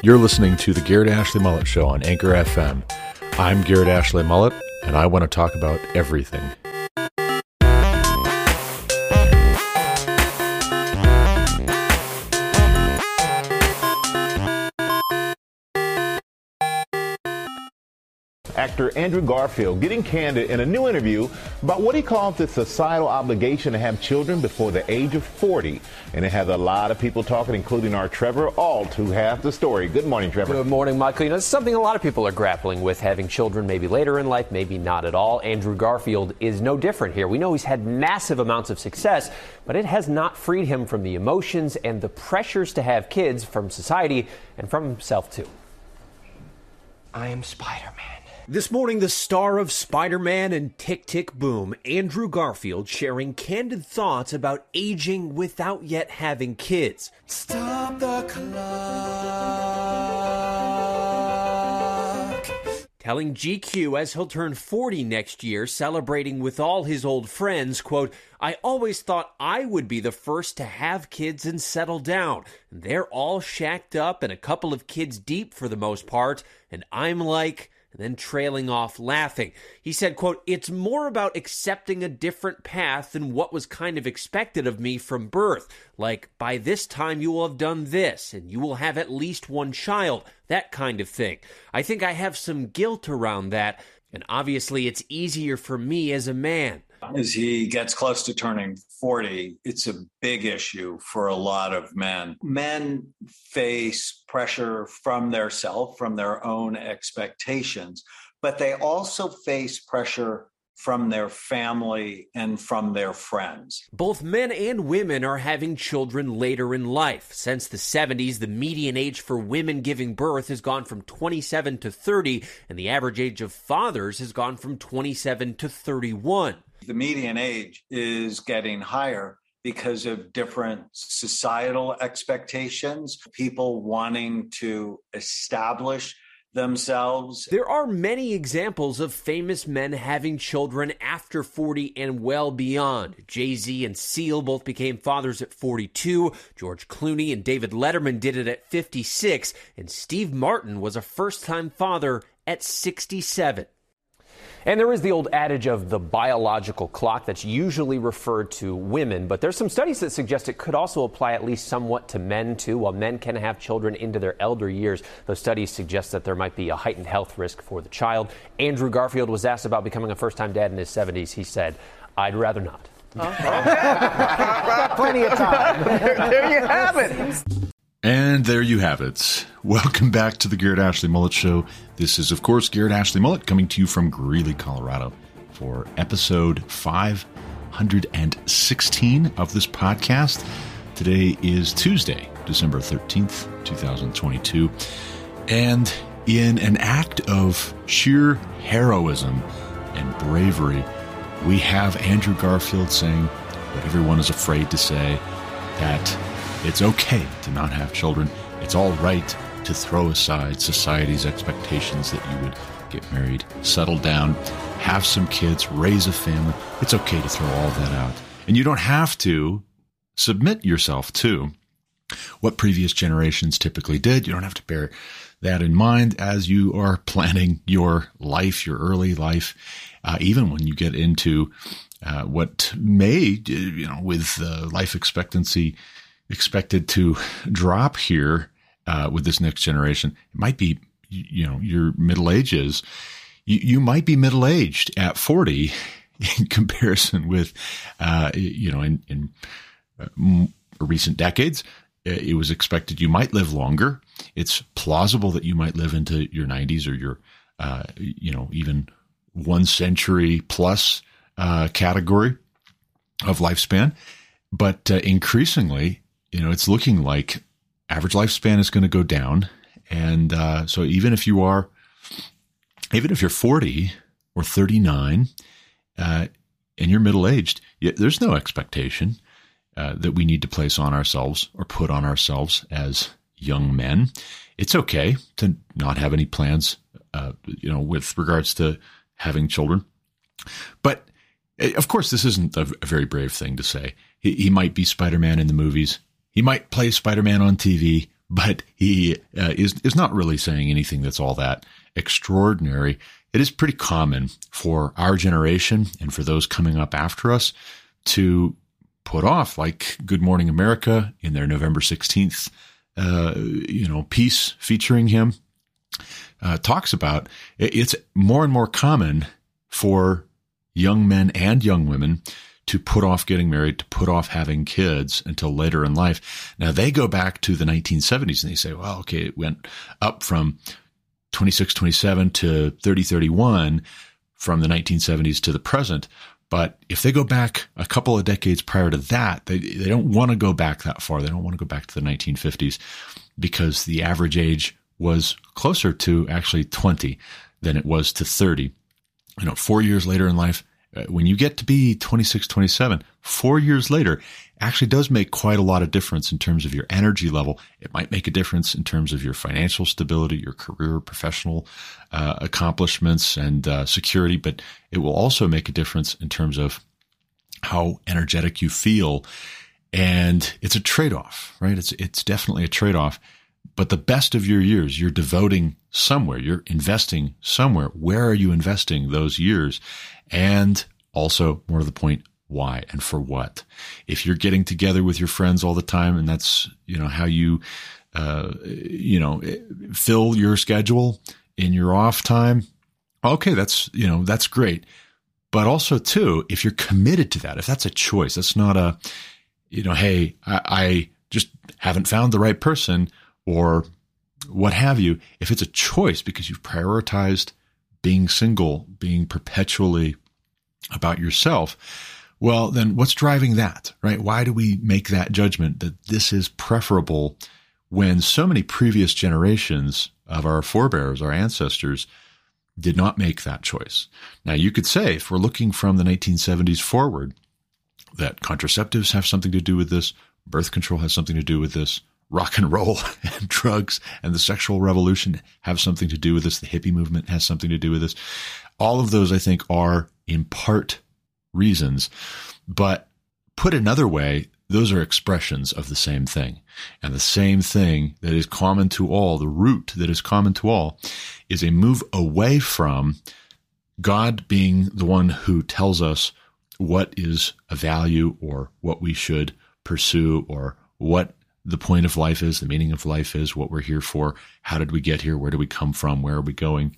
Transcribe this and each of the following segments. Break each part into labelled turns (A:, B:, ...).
A: You're listening to the Garrett Ashley Mullet Show on Anchor FM. I'm Garrett Ashley Mullet, and I want to talk about everything.
B: Actor Andrew Garfield getting candid in a new interview about what he calls the societal obligation to have children before the age of 40. And it has a lot of people talking, including our Trevor Ault, who has the story. Good morning, Trevor.
C: Good morning, Michael. You know, it's something a lot of people are grappling with, having children maybe later in life, maybe not at all. Andrew Garfield is no different here. We know he's had massive amounts of success, but it has not freed him from the emotions and the pressures to have kids from society and from himself, too.
D: I am Spider Man.
E: This morning, the star of Spider Man and Tick Tick Boom, Andrew Garfield, sharing candid thoughts about aging without yet having kids.
D: Stop the clock.
E: Telling GQ as he'll turn 40 next year, celebrating with all his old friends, quote, I always thought I would be the first to have kids and settle down. They're all shacked up and a couple of kids deep for the most part, and I'm like, and then trailing off laughing. He said, quote, It's more about accepting a different path than what was kind of expected of me from birth. Like, by this time you will have done this, and you will have at least one child, that kind of thing. I think I have some guilt around that, and obviously it's easier for me as a man.
F: As he gets close to turning 40, it's a big issue for a lot of men. Men face pressure from their self, from their own expectations, but they also face pressure from their family and from their friends.
E: Both men and women are having children later in life. Since the 70s, the median age for women giving birth has gone from 27 to 30, and the average age of fathers has gone from 27 to 31
F: the median age is getting higher because of different societal expectations, people wanting to establish themselves.
E: There are many examples of famous men having children after 40 and well beyond. Jay Z and Seal both became fathers at 42. George Clooney and David Letterman did it at 56. And Steve Martin was a first time father at 67.
C: And there is the old adage of the biological clock that's usually referred to women, but there's some studies that suggest it could also apply at least somewhat to men too. While men can have children into their elder years, those studies suggest that there might be a heightened health risk for the child. Andrew Garfield was asked about becoming a first time dad in his 70s. He said, I'd rather not.
D: Got plenty of time.
B: there you have it.
A: And there you have it. Welcome back to the Garrett Ashley Mullet Show. This is, of course, Garrett Ashley Mullet coming to you from Greeley, Colorado for episode 516 of this podcast. Today is Tuesday, December 13th, 2022. And in an act of sheer heroism and bravery, we have Andrew Garfield saying what everyone is afraid to say that it's okay to not have children. It's all right to throw aside society's expectations that you would get married, settle down, have some kids, raise a family. It's okay to throw all that out. And you don't have to submit yourself to what previous generations typically did. You don't have to bear that in mind as you are planning your life, your early life, uh, even when you get into uh, what may, you know, with uh, life expectancy expected to drop here uh, with this next generation. It might be, you know, your middle ages. You, you might be middle aged at 40 in comparison with, uh, you know, in, in uh, recent decades. Uh, it was expected you might live longer. It's plausible that you might live into your 90s or your, uh, you know, even one century plus category of lifespan. But increasingly, you know, it's looking like average lifespan is going to go down. And uh, so even if you are, even if you're 40 or 39 uh, and you're middle aged, there's no expectation uh, that we need to place on ourselves or put on ourselves as young men. It's okay to not have any plans, uh, you know, with regards to having children. But eh, of course, this isn't a, very brave thing to say. He, he might be Spider Man in the movies. He might play Spider Man on TV, but he uh, is is not really saying anything that's all that extraordinary. It is pretty common for our generation and for those coming up after us to put off, like Good Morning America in their November sixteenth, uh, you know, piece featuring him. Uh, talks about it's more and more common for young men and young women to put off getting married, to put off having kids until later in life. Now they go back to the 1970s and they say, well, okay, it went up from 26, 27 to 30, 31 from the 1970s to the present. But if they go back a couple of decades prior to that, they, they don't want to go back that far. They don't want to go back to the 1950s because the average age was closer to actually 20 than it was to 30. You know, four years later in life, when you get to be 26, 27, four years later, actually does make quite a lot of difference in terms of your energy level. It might make a difference in terms of your financial stability, your career, professional uh, accomplishments, and uh, security, but it will also make a difference in terms of how energetic you feel. And it's a trade off, right? It's, it's definitely a trade off. But the best of your years, you're devoting somewhere, you're investing somewhere. Where are you investing those years? And also, more to the point, why and for what? If you're getting together with your friends all the time and that's, you know, how you, uh, you know, fill your schedule in your off time, okay, that's, you know, that's great. But also, too, if you're committed to that, if that's a choice, that's not a, you know, hey, I, I just haven't found the right person or what have you. If it's a choice because you've prioritized being single, being perpetually about yourself, well, then what's driving that, right? Why do we make that judgment that this is preferable when so many previous generations of our forebears, our ancestors, did not make that choice? Now, you could say, if we're looking from the 1970s forward, that contraceptives have something to do with this, birth control has something to do with this, rock and roll and drugs and the sexual revolution have something to do with this. The hippie movement has something to do with this. All of those, I think, are in part reasons, but put another way, those are expressions of the same thing. And the same thing that is common to all, the root that is common to all, is a move away from God being the one who tells us what is a value or what we should pursue or what the point of life is, the meaning of life is, what we're here for, how did we get here, where do we come from, where are we going.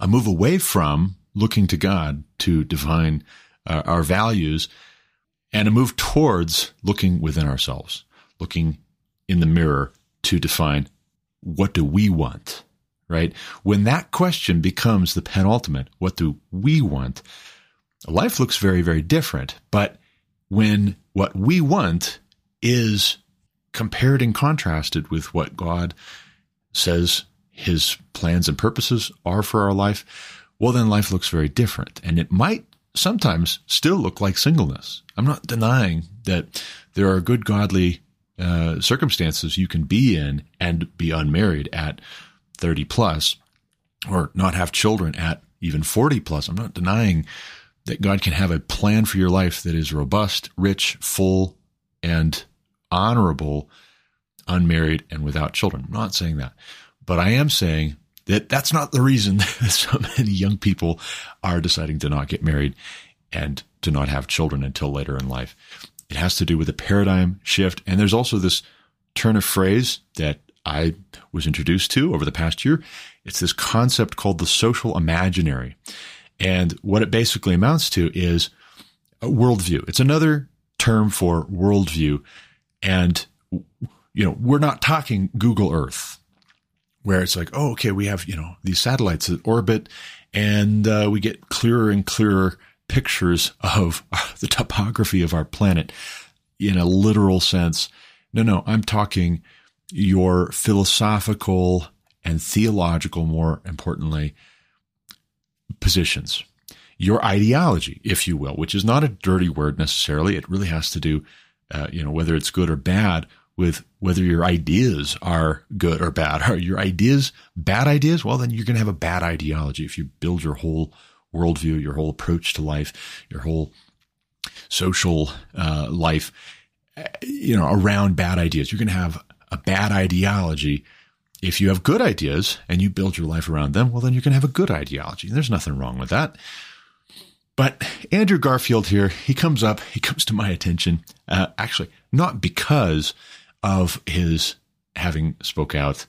A: A move away from looking to God to define uh, our values and a move towards looking within ourselves, looking in the mirror to define what do we want, right? When that question becomes the penultimate, what do we want? Life looks very, very different. But when what we want is compared and contrasted with what God says his plans and purposes are for our life, well, then life looks very different. And it might sometimes still look like singleness. I'm not denying that there are good, godly uh, circumstances you can be in and be unmarried at 30 plus or not have children at even 40 plus. I'm not denying that God can have a plan for your life that is robust, rich, full, and honorable, unmarried, and without children. I'm not saying that. But I am saying that that's not the reason that so many young people are deciding to not get married and to not have children until later in life. It has to do with a paradigm shift. And there's also this turn of phrase that I was introduced to over the past year. It's this concept called the social imaginary. And what it basically amounts to is a worldview. It's another term for worldview and, you know, we're not talking Google Earth where it's like, oh, okay, we have, you know, these satellites that orbit and uh, we get clearer and clearer pictures of the topography of our planet in a literal sense. No, no, I'm talking your philosophical and theological, more importantly, positions, your ideology, if you will, which is not a dirty word necessarily. It really has to do uh, you know, whether it's good or bad, with whether your ideas are good or bad. Are your ideas bad ideas? Well, then you're going to have a bad ideology. If you build your whole worldview, your whole approach to life, your whole social uh, life, uh, you know, around bad ideas, you're going to have a bad ideology. If you have good ideas and you build your life around them, well, then you're going to have a good ideology. There's nothing wrong with that. But Andrew Garfield here, he comes up, he comes to my attention, uh, actually, not because of his having spoke out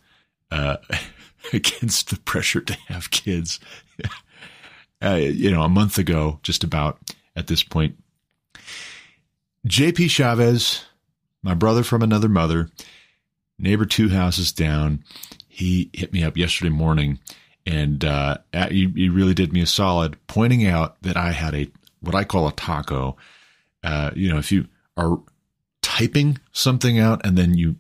A: uh, against the pressure to have kids, uh, you know, a month ago, just about at this point. JP Chavez, my brother from another mother, neighbor two houses down, he hit me up yesterday morning and uh, he, he, really did me a solid, pointing out that I had a what I call a taco. Uh, you know, if you are typing something out and then you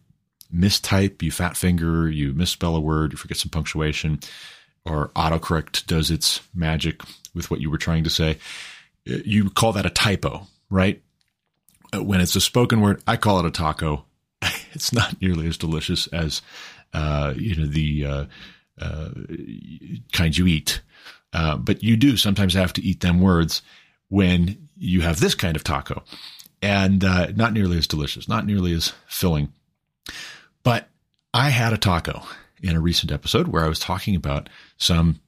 A: mistype, you fat finger, you misspell a word, you forget some punctuation, or autocorrect does its magic with what you were trying to say, uh, you call that a typo, right? Uh, when it's a spoken word, I call it a taco. It's not nearly as delicious as uh, you know the uh, uh, kind you eat, uh, but you do sometimes have to eat them words when you have this kind of taco, and uh, not nearly as delicious, not nearly as filling. But I had a taco in a recent episode where I was talking about some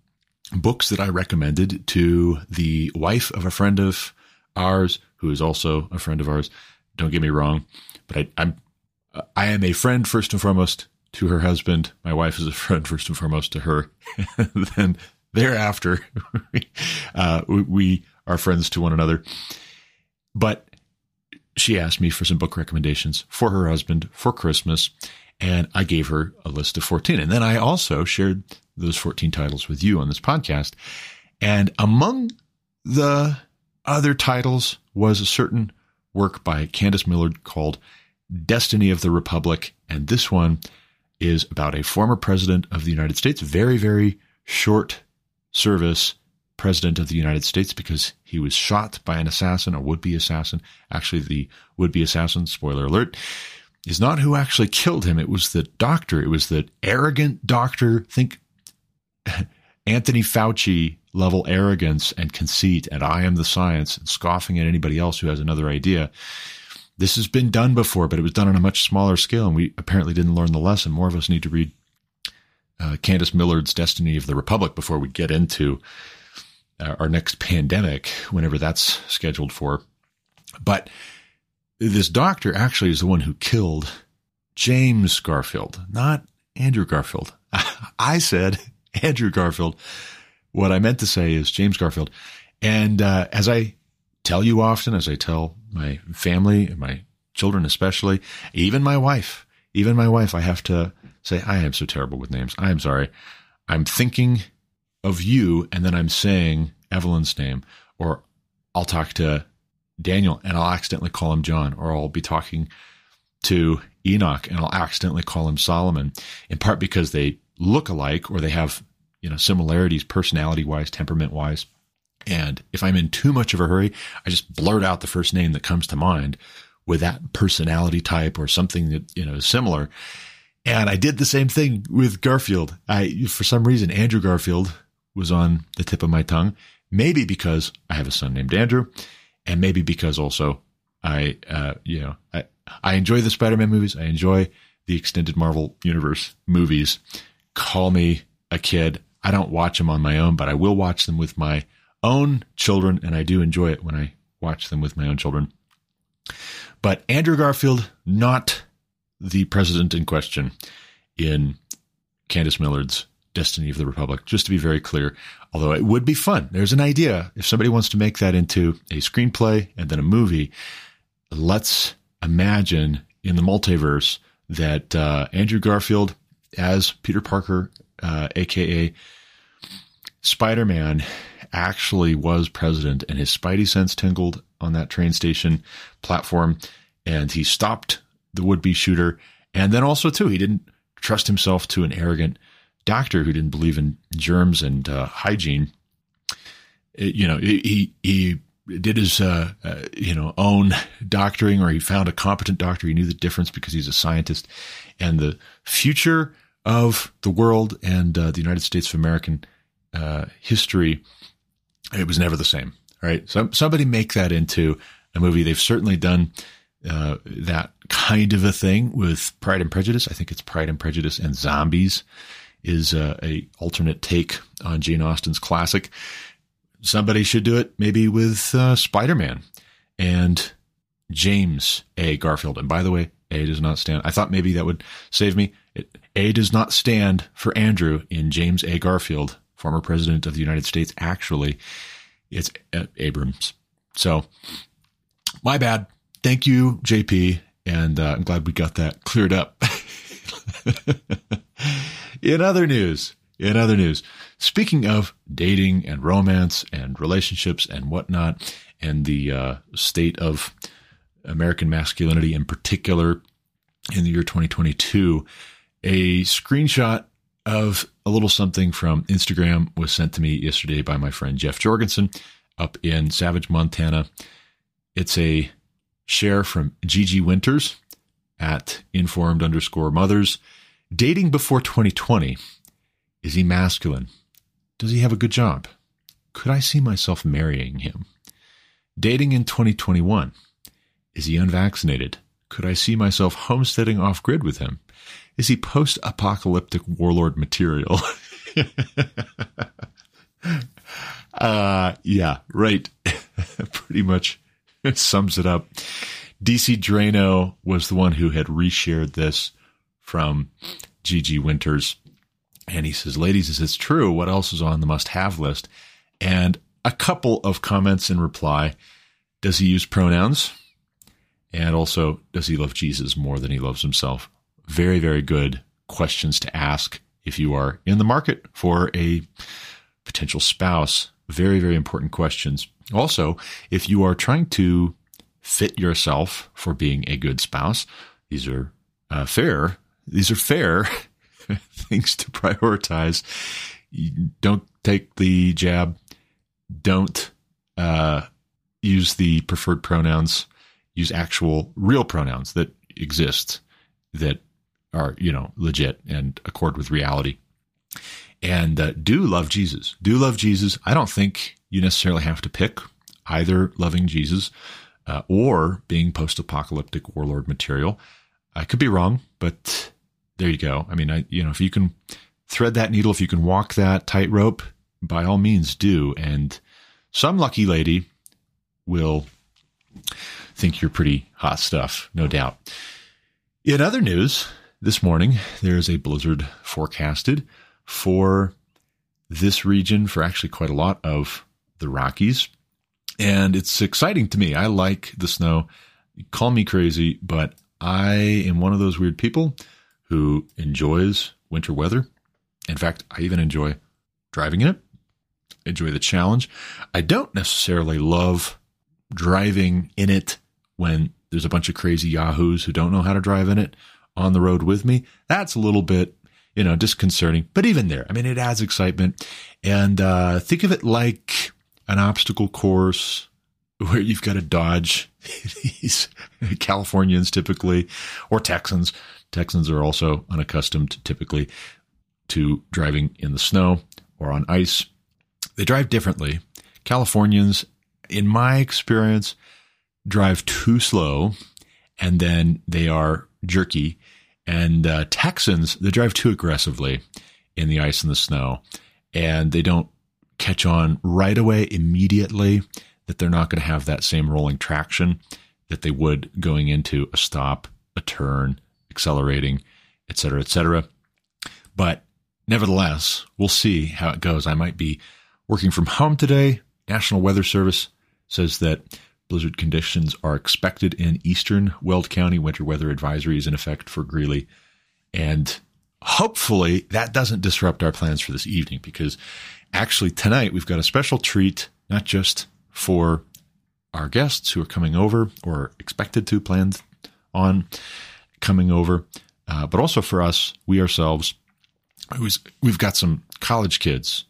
A: books that I recommended to the wife of a friend of ours who is also a friend of ours. Don't get me wrong, but I, I'm I am a friend first and foremost to her husband. My wife is a friend first and foremost to her. then thereafter, uh, we, we are friends to one another. But she asked me for some book recommendations for her husband for Christmas, and I gave her a list of 14. And then I also shared those 14 titles with you on this podcast. And among the other titles was a certain work by Candice Millard called Destiny of the Republic. And this one is about a former president of the United States, very, very short service president of the United States because he was shot by an assassin, a would be assassin. Actually, the would be assassin, spoiler alert, is not who actually killed him. It was the doctor. It was the arrogant doctor. Think Anthony Fauci level arrogance and conceit, and I am the science, and scoffing at anybody else who has another idea. This has been done before, but it was done on a much smaller scale, and we apparently didn't learn the lesson. More of us need to read uh, Candice Millard's Destiny of the Republic before we get into uh, our next pandemic, whenever that's scheduled for. But this doctor actually is the one who killed James Garfield, not Andrew Garfield. I said Andrew Garfield. What I meant to say is James Garfield. And uh, as I tell you often, as I tell my family my children especially, even my wife, even my wife, I have to say, I am so terrible with names. I am sorry. I'm thinking of you and then I'm saying Evelyn's name, or I'll talk to Daniel and I'll accidentally call him John, or I'll be talking to Enoch and I'll accidentally call him Solomon, in part because they look alike or they have, you know, similarities personality wise, temperament wise. And if I'm in too much of a hurry, I just blurt out the first name that comes to mind with that personality type or something that, you know, is similar. And I did the same thing with Garfield. I, for some reason, Andrew Garfield was on the tip of my tongue. Maybe because I have a son named Andrew, and maybe because also I, uh, you know, I, I enjoy the Spider-Man movies. I enjoy the extended Marvel Universe movies. Call me a kid. I don't watch them on my own, but I will watch them with my own children, and I do enjoy it when I watch them with my own children. But Andrew Garfield, not the president in question in Candice Millard's Destiny of the Republic, just to be very clear. Although it would be fun. There's an idea. If somebody wants to make that into a screenplay and then a movie, let's imagine in the multiverse that uh, Andrew Garfield as Peter Parker, uh, aka Spider Man, actually was president and his spidey sense tingled on that train station platform and he stopped the would be shooter. And then also, too, he didn't trust himself to an arrogant doctor who didn't believe in germs and uh, hygiene. It, you know, he, he did his, uh, uh, you know, own doctoring or he found a competent doctor. He knew the difference because he's a scientist and the future of the world and uh, the United States of American uh, history it was never the same. Right. So somebody make that into a movie. They've certainly done uh, that kind of a thing with Pride and Prejudice. I think it's Pride and Prejudice and Zombies is uh, a alternate take on Jane Austen's classic. Somebody should do it maybe with uh, Spider Man and James A. Garfield. And by the way, A does not stand. I thought maybe that would save me. It, a does not stand for Andrew in James A. Garfield, former president of the United States. Actually, it's Abrams. So, my bad. Thank you, JP. And uh, I'm glad we got that cleared up. in other news, in other news, speaking of dating and romance and relationships and whatnot, and the uh, state of American masculinity in particular in the year 2022, a screenshot of a little something from Instagram was sent to me yesterday by my friend Jeff Jorgensen up in Savage, Montana. It's a share from Gigi Winters at informed underscore mothers. Dating before 2020. Is he masculine? Does he have a good job? Could I see myself marrying him? Dating in 2021. Is he unvaccinated? Could I see myself homesteading off grid with him? Is he post apocalyptic warlord material? uh, yeah, right. Pretty much sums it up. DC Draino was the one who had reshared this from Gigi Winters. And he says, Ladies, is this true? What else is on the must have list? And a couple of comments in reply. Does he use pronouns? And also, does he love Jesus more than he loves himself? Very, very good questions to ask if you are in the market for a potential spouse. Very, very important questions. Also, if you are trying to fit yourself for being a good spouse, these are uh, fair. These are fair things to prioritize. Don't take the jab. Don't uh, use the preferred pronouns. Use actual real pronouns that exist that are you know legit and accord with reality. And uh, do love Jesus. Do love Jesus. I don't think you necessarily have to pick either loving Jesus uh, or being post-apocalyptic warlord material. I could be wrong, but there you go. I mean, I you know if you can thread that needle, if you can walk that tightrope, by all means do. And some lucky lady will think you're pretty hot stuff, no doubt. In other news, this morning there's a blizzard forecasted for this region for actually quite a lot of the Rockies. And it's exciting to me. I like the snow. Call me crazy, but I am one of those weird people who enjoys winter weather. In fact, I even enjoy driving in it, enjoy the challenge. I don't necessarily love driving in it when there's a bunch of crazy yahoos who don't know how to drive in it on the road with me. That's a little bit, you know, disconcerting. But even there, I mean, it adds excitement. And uh, think of it like an obstacle course where you've got to dodge these Californians typically, or Texans. Texans are also unaccustomed typically to driving in the snow or on ice. They drive differently. Californians, in my experience, drive too slow and then they are jerky. And uh, Texans, they drive too aggressively in the ice and the snow and they don't catch on right away immediately that they're not going to have that same rolling traction that they would going into a stop, a turn, accelerating, et cetera, et cetera. But nevertheless, we'll see how it goes. I might be working from home today. National Weather Service says that blizzard conditions are expected in eastern Weld County. Winter weather advisory is in effect for Greeley. And hopefully that doesn't disrupt our plans for this evening because actually tonight we've got a special treat, not just for our guests who are coming over or expected to planned on coming over, uh, but also for us, we ourselves, who's, we've got some college kids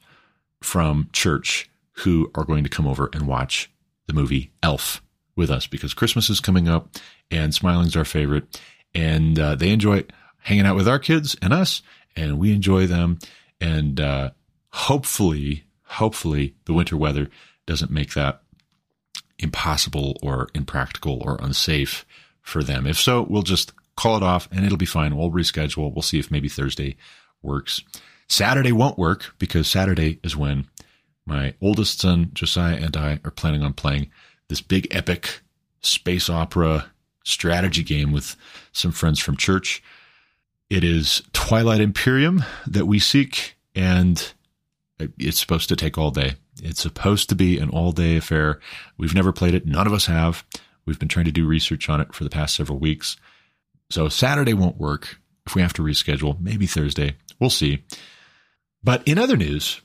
A: from church who are going to come over and watch the movie Elf with us because Christmas is coming up and smiling's our favorite. And uh, they enjoy hanging out with our kids and us, and we enjoy them. And uh, hopefully, hopefully, the winter weather doesn't make that impossible or impractical or unsafe for them. If so, we'll just call it off and it'll be fine. We'll reschedule. We'll see if maybe Thursday works. Saturday won't work because Saturday is when my oldest son, Josiah, and I are planning on playing this big epic space opera strategy game with some friends from church. It is Twilight Imperium that we seek, and it's supposed to take all day. It's supposed to be an all day affair. We've never played it. None of us have. We've been trying to do research on it for the past several weeks. So Saturday won't work. If we have to reschedule, maybe Thursday. We'll see. But in other news,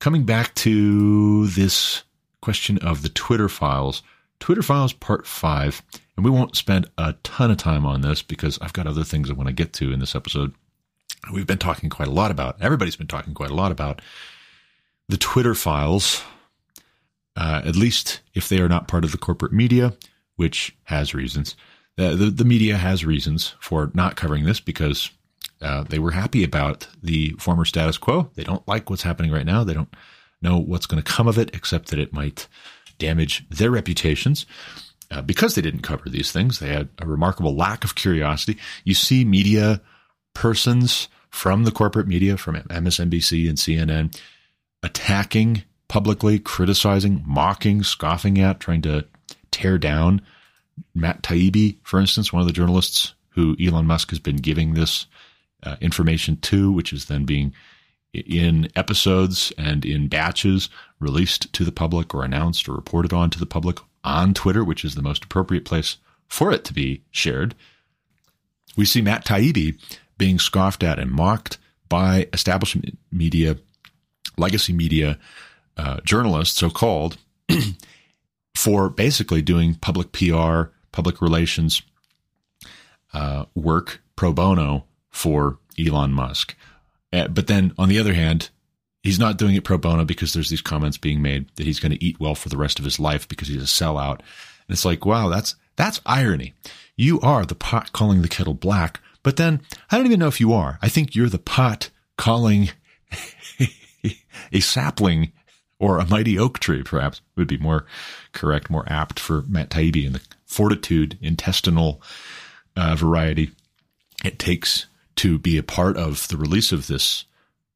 A: coming back to this question of the Twitter files, Twitter files part five, and we won't spend a ton of time on this because I've got other things I want to get to in this episode. We've been talking quite a lot about, everybody's been talking quite a lot about the Twitter files, uh, at least if they are not part of the corporate media, which has reasons. Uh, the, the media has reasons for not covering this because uh, they were happy about the former status quo. They don't like what's happening right now. They don't know what's going to come of it, except that it might damage their reputations. Uh, because they didn't cover these things, they had a remarkable lack of curiosity. You see media persons from the corporate media, from MSNBC and CNN, attacking publicly, criticizing, mocking, scoffing at, trying to tear down Matt Taibbi, for instance, one of the journalists who Elon Musk has been giving this uh, information to, which is then being in episodes and in batches released to the public or announced or reported on to the public on Twitter, which is the most appropriate place for it to be shared. We see Matt Taibbi being scoffed at and mocked by establishment media, legacy media uh, journalists, so called, for basically doing public PR, public relations uh, work pro bono for Elon Musk. Uh, but then on the other hand, he's not doing it pro bono because there's these comments being made that he's going to eat well for the rest of his life because he's a sellout. And it's like, wow, that's that's irony. You are the pot calling the kettle black, but then I don't even know if you are. I think you're the pot calling a sapling or a mighty oak tree, perhaps would be more correct, more apt for Matt Taibbi and the fortitude, intestinal uh, variety it takes to be a part of the release of this,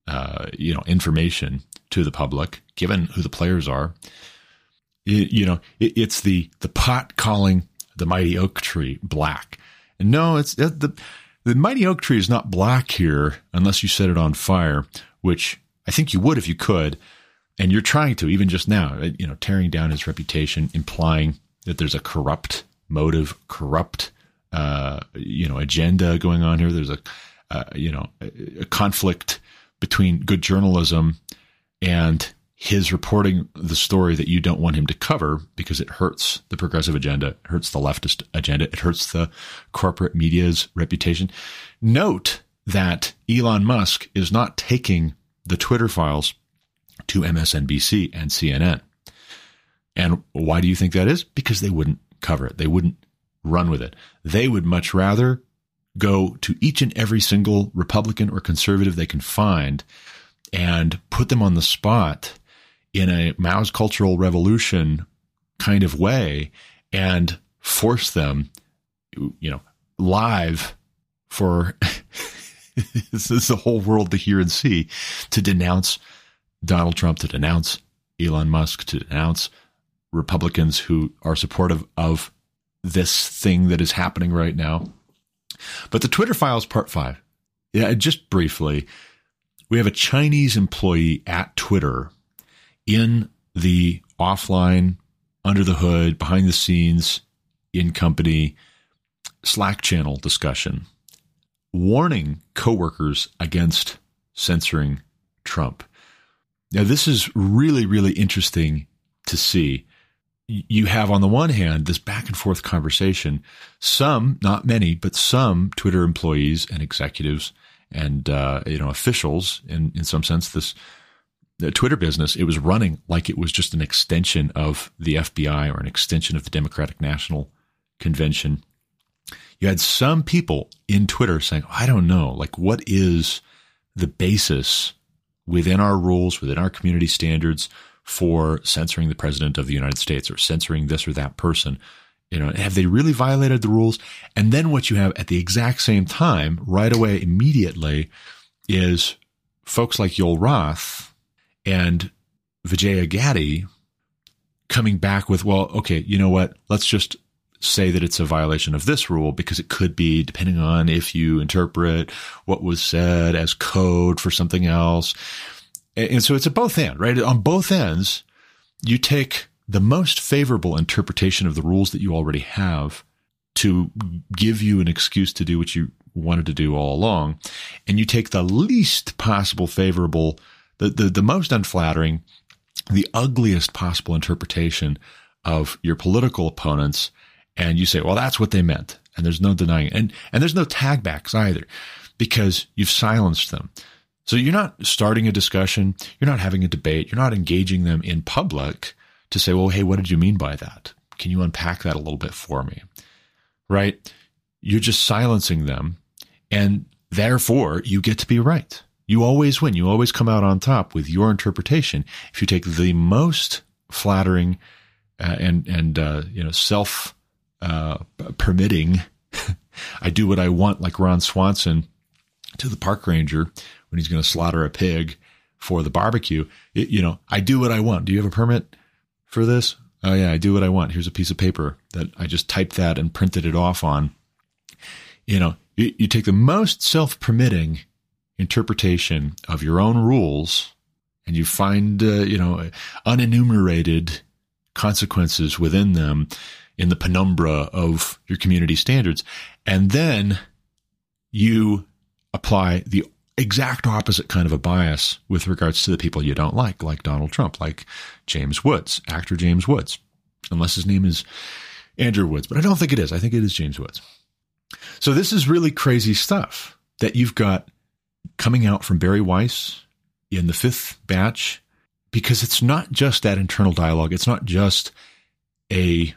A: uh, you know, information to the public, given who the players are. It, you know, it, it's the the pot calling the mighty oak tree black. And no, it's it, the the mighty oak tree is not black here unless you set it on fire, which I think you would if you could and you're trying to even just now, uh, you know, tearing down his reputation, implying that there's a corrupt motive, corrupt, uh, you know, agenda going on here. There's a, uh, you know, a, conflict between good journalism and his reporting the story that you don't want him to cover because it hurts the progressive agenda, hurts the leftist agenda, it hurts the corporate media's reputation. Note that Elon Musk is not taking the Twitter files to MSNBC and CNN. And why do you think that is? Because they wouldn't cover it. They wouldn't run with it. They would much rather go to each and every single Republican or conservative they can find and put them on the spot in a Mao's cultural revolution kind of way and force them, you know, live for this is the whole world to hear and see to denounce Donald Trump, to denounce Elon Musk, to denounce Republicans who are supportive of this thing that is happening right now. But the Twitter files, part five. Yeah, just briefly, we have a Chinese employee at Twitter in the offline, under the hood, behind the scenes, in company Slack channel discussion, warning coworkers against censoring Trump. Now, this is really, really interesting to see. You have, on the one hand, this back and forth conversation. Some, not many, but some Twitter employees and executives and uh, you know officials, in in some sense, this the Twitter business, it was running like it was just an extension of the FBI or an extension of the Democratic National Convention. You had some people in Twitter saying, I don't know, like, what is the basis within our rules, within our community standards for censoring the president of the United States or censoring this or that person. You know, have they really violated the rules? And then what you have at the exact same time, right away, immediately, is folks like Yoel Roth and Vijaya Gadde coming back with, well, okay, you know what? Let's just say that it's a violation of this rule because it could be depending on if you interpret what was said as code for something else. And so it's a both end, right? On both ends, you take the most favorable interpretation of the rules that you already have to give you an excuse to do what you wanted to do all along. And you take the least possible favorable, the, the, the most unflattering, the ugliest possible interpretation of your political opponents. And you say, well, that's what they meant. And there's no denying it. And, and there's no tagbacks either because you've silenced them. So you're not starting a discussion. You're not having a debate. You're not engaging them in public to say, well, hey, what did you mean by that? Can you unpack that a little bit for me? Right? You're just silencing them. And therefore, you get to be right. You always win. You always come out on top with your interpretation. If you take the most flattering uh, and and uh, you know self uh, permitting, I do what I want, like Ron Swanson to the park ranger when he's going to slaughter a pig for the barbecue. It, you know, I do what I want. Do you have a permit for this? Oh yeah, I do what I want. Here's a piece of paper that I just typed that and printed it off on. You know, you, you take the most self-permitting interpretation of your own rules and you find, uh, you know, unenumerated consequences within them in the penumbra of your community standards. And then you apply the exact opposite kind of a bias with regards to the people you don't like, like Donald Trump, like James Woods, actor James Woods, unless his name is Andrew Woods, but I don't think it is. I think it is James Woods. So this is really crazy stuff that you've got coming out from Bari Weiss in the fifth batch, because it's not just that internal dialogue. It's not just a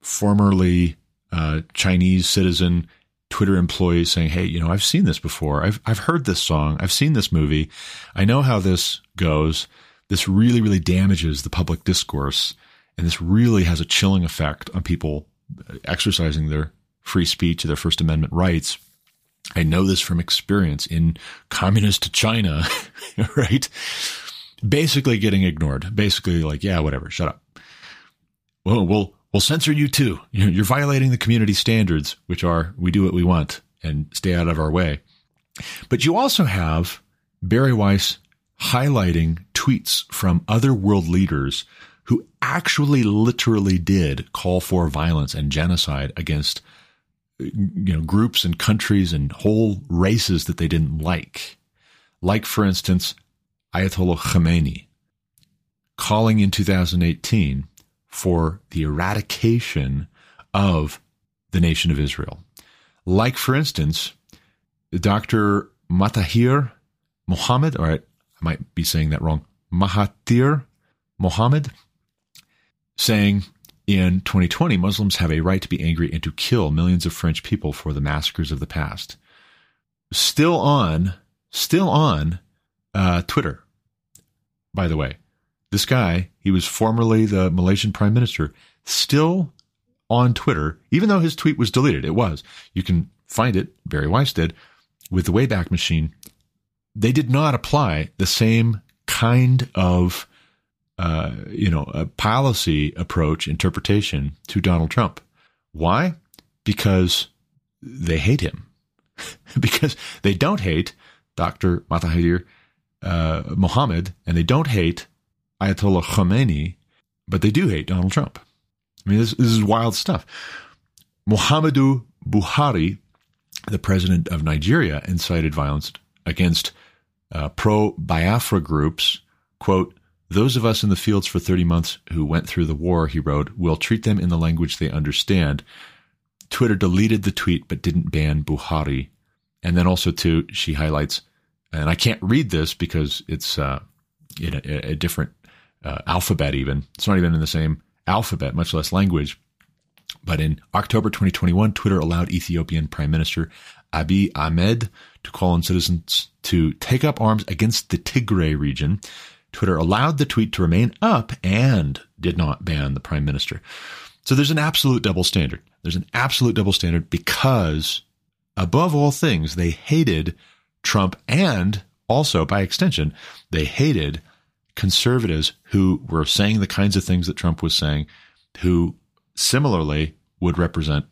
A: formerly uh, Chinese citizen Twitter employees saying, "Hey, you know, I've seen this before. I've I've heard this song. I've seen this movie. I know how this goes. This really really damages the public discourse, and this really has a chilling effect on people exercising their free speech, their First Amendment rights. I know this from experience in communist China, right? Basically getting ignored. Basically like, yeah, whatever, shut up. Well, we'll we'll censor you too. You're violating the community standards, which are we do what we want and stay out of our way. But you also have Bari Weiss highlighting tweets from other world leaders who actually literally did call for violence and genocide against you know groups and countries and whole races that they didn't like like for instance Ayatollah Khomeini calling in 2018 for the eradication of the nation of Israel like for instance Dr. Matahir Mohammed all right I might be saying that wrong Mahathir Mohammed saying in 2020, Muslims have a right to be angry and to kill millions of French people for the massacres of the past. Still on, still on uh, Twitter, by the way. This guy, he was formerly the Malaysian prime minister, still on Twitter, even though his tweet was deleted. It was. You can find it, Bari Weiss did, with the Wayback Machine. They did not apply the same kind of uh, you know, a policy approach interpretation to Donald Trump. Why? Because they hate him. because they don't hate Dr. Mahathir uh, Mohammed and they don't hate Ayatollah Khomeini, but they do hate Donald Trump. I mean, this, this is wild stuff. Muhammadu Buhari, the president of Nigeria, incited violence against uh, pro Biafra groups, quote, those of us in the fields for 30 months who went through the war, he wrote, will treat them in the language they understand. Twitter deleted the tweet but didn't ban Buhari. And then also, too, she highlights, and I can't read this because it's uh, in a, a different uh, alphabet, even. It's not even in the same alphabet, much less language. But in October 2021, Twitter allowed Ethiopian Prime Minister Abiy Ahmed to call on citizens to take up arms against the Tigray region Twitter allowed the tweet to remain up and did not ban the prime minister. So there's an absolute double standard. There's an absolute double standard because, above all things, they hated Trump and also, by extension, they hated conservatives who were saying the kinds of things that Trump was saying, who similarly would represent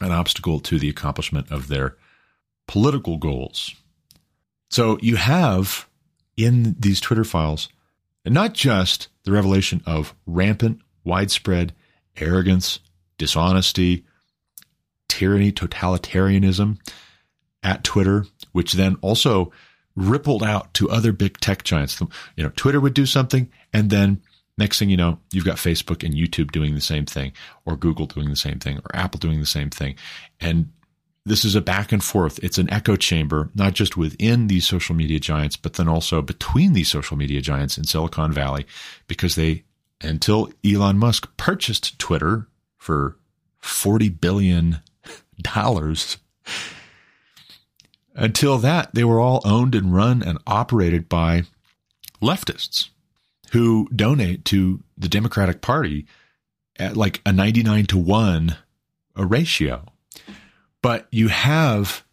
A: an obstacle to the accomplishment of their political goals. So you have in these Twitter files not just the revelation of rampant, widespread arrogance, dishonesty, tyranny, totalitarianism at Twitter, which then also rippled out to other big tech giants. You know, Twitter would do something, and then next thing you know, you've got Facebook and YouTube doing the same thing, or Google doing the same thing, or Apple doing the same thing. And this is a back and forth. It's an echo chamber, not just within these social media giants, but then also between these social media giants in Silicon Valley, because they, until Elon Musk purchased Twitter for $40 billion, until that, they were all owned and run and operated by leftists who donate to the Democratic Party at like a 99 to 1 a ratio. But you have